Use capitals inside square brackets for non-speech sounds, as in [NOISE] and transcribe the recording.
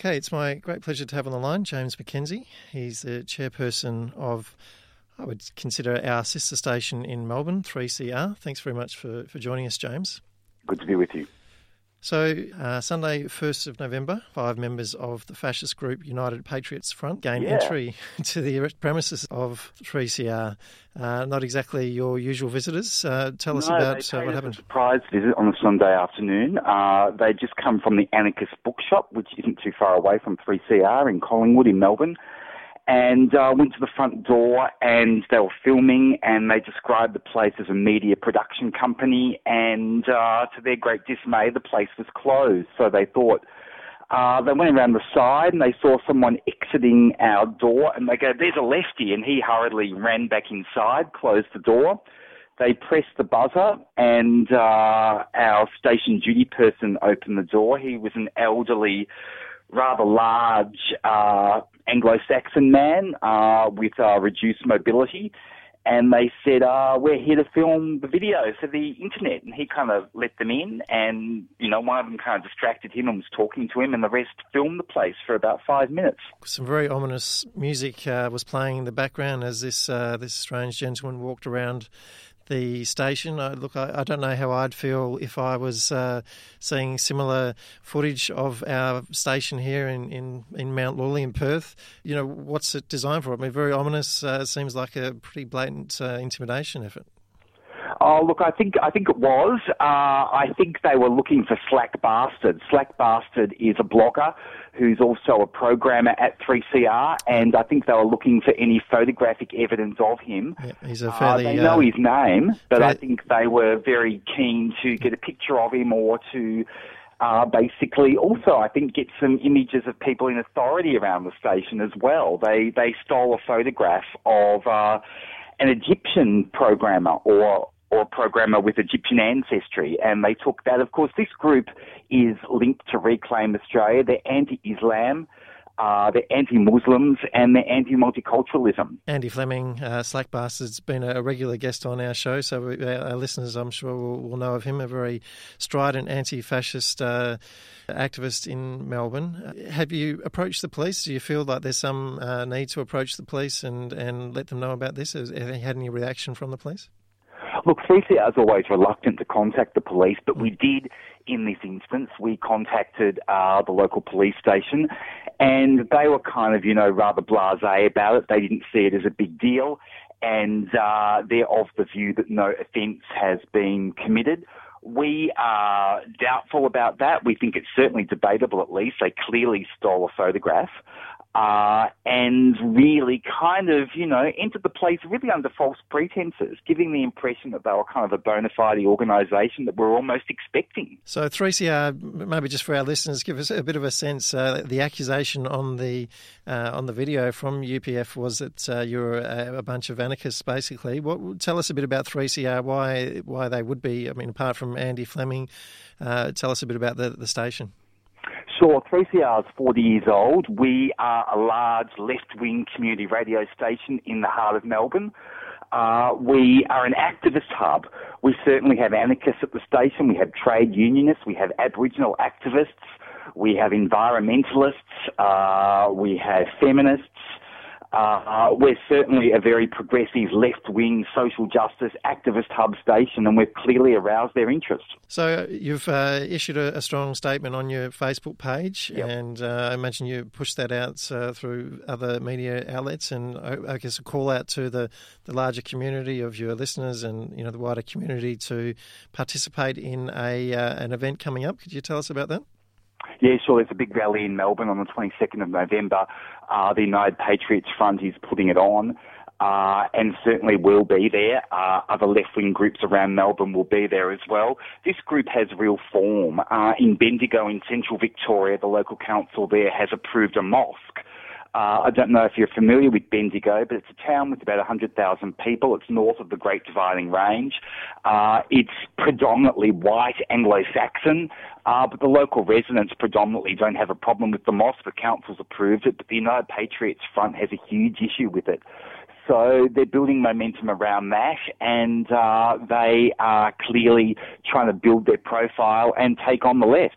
Okay, it's my great pleasure to have on the line James McKenzie. He's the chairperson of, I would consider, our sister station in Melbourne, 3CR. Thanks very much for, for joining us, James. Good to be with you. So, uh, Sunday, 1st of November, five members of the fascist group United Patriots Front gained Yeah. entry [LAUGHS] to the premises of 3CR. Uh, not exactly your usual visitors. Uh, tell us about they uh, paid what happened. A surprise visit on a Sunday afternoon. Uh, they just come from the Anarchist Bookshop, which isn't too far away from 3CR in Collingwood in Melbourne, and uh, went to the front door and they were filming and they described the place as a media production company and uh, to their great dismay the place was closed. So they thought uh, they went around the side and they saw someone exiting our door and they go, there's a lefty. And he hurriedly ran back inside, closed the door. They pressed the buzzer and uh, our station duty person opened the door. He was an elderly, rather large uh, Anglo-Saxon man uh, with uh, reduced mobility and they said, uh, we're here to film the video for the internet. And he kind of let them in, and, you know, one of them kind of distracted him and was talking to him, and the rest filmed the place for about five minutes. Some very ominous music uh, was playing in the background as this uh, this strange gentleman walked around the station. I, look, I, I don't know how I'd feel if I was uh, seeing similar footage of our station here in, in, in Mount Lawley in Perth. You know, what's it designed for? I mean, very ominous. Uh, seems like a pretty blatant uh, intimidation effort. Oh, look, I think I think it was. Uh, I think they were looking for Slack Bastard. Slack Bastard is a blogger who's also a programmer at 3CR, and I think they were looking for any photographic evidence of him. Yeah, he's a Uh, fairly. they know uh, his name, but I think they were very keen to get a picture of him or to uh, basically also, I think, get some images of people in authority around the station as well. They they stole a photograph of uh, an Egyptian programmer or or programmer with Egyptian ancestry, and they took that. Of course, this group is linked to Reclaim Australia. They're anti-Islam, uh, they're anti-Muslims, and they're anti-multiculturalism. Andy Fleming, uh, Slack Bastard's been a regular guest on our show, so we, our, listeners, I'm sure, will, will know of him. A very strident anti-fascist uh, activist in Melbourne. Have you approached the police? Do you feel like there's some uh, need to approach the police and, and let them know about this? Have you had any reaction from the police? Look, 3CR is always reluctant to contact the police, but we did in this instance. We contacted uh, the local police station, and they were kind of, you know, rather blasé about it. They didn't see it as a big deal, and uh, they're of the view that no offence has been committed. We are doubtful about that. We think it's certainly debatable, at least. They clearly stole a photograph. Uh, and really kind of, you know, entered the place really under false pretenses, giving the impression that they were kind of a bona fide organisation that we're almost expecting. So 3CR, maybe just for our listeners, give us a bit of a sense. Uh, the accusation on the uh, on the video from UPF was that uh, you're a, a bunch of anarchists, basically. What tell us a bit about 3CR? Why why they would be? I mean, apart from Andy Fleming, uh, tell us a bit about the the station. Sure, 3CR is 40 years old. We are a large left-wing community radio station in the heart of Melbourne. Uh, we are an activist hub. We certainly have anarchists at the station. We have trade unionists. We have Aboriginal activists. We have environmentalists. Uh, we have feminists. Uh, we're certainly a very progressive left-wing social justice activist hub station, and we've clearly aroused their interest. So you've uh, issued a, a strong statement on your Facebook page, Yep. and uh, I imagine you pushed that out uh, through other media outlets, and I, I guess a call out to the, the larger community of your listeners and you know the wider community to participate in a uh, an event coming up. Could you tell us about that? Yeah, sure. There's a big rally in Melbourne on the 22nd of November. Uh, the United Patriots Front is putting it on. Uh, and certainly will be there. Uh, other left-wing groups around Melbourne will be there as well. This group has real form. Uh, in Bendigo in central Victoria, the local council there has approved a mosque. Uh, I don't know if you're familiar with Bendigo, but it's a town with about 100,000 people. It's north of the Great Dividing Range. Uh, it's predominantly white Anglo-Saxon, uh, but the local residents predominantly don't have a problem with the mosque. The council's approved it, but the United Patriots Front has a huge issue with it. So they're building momentum around that, and uh, they are clearly trying to build their profile and take on the left.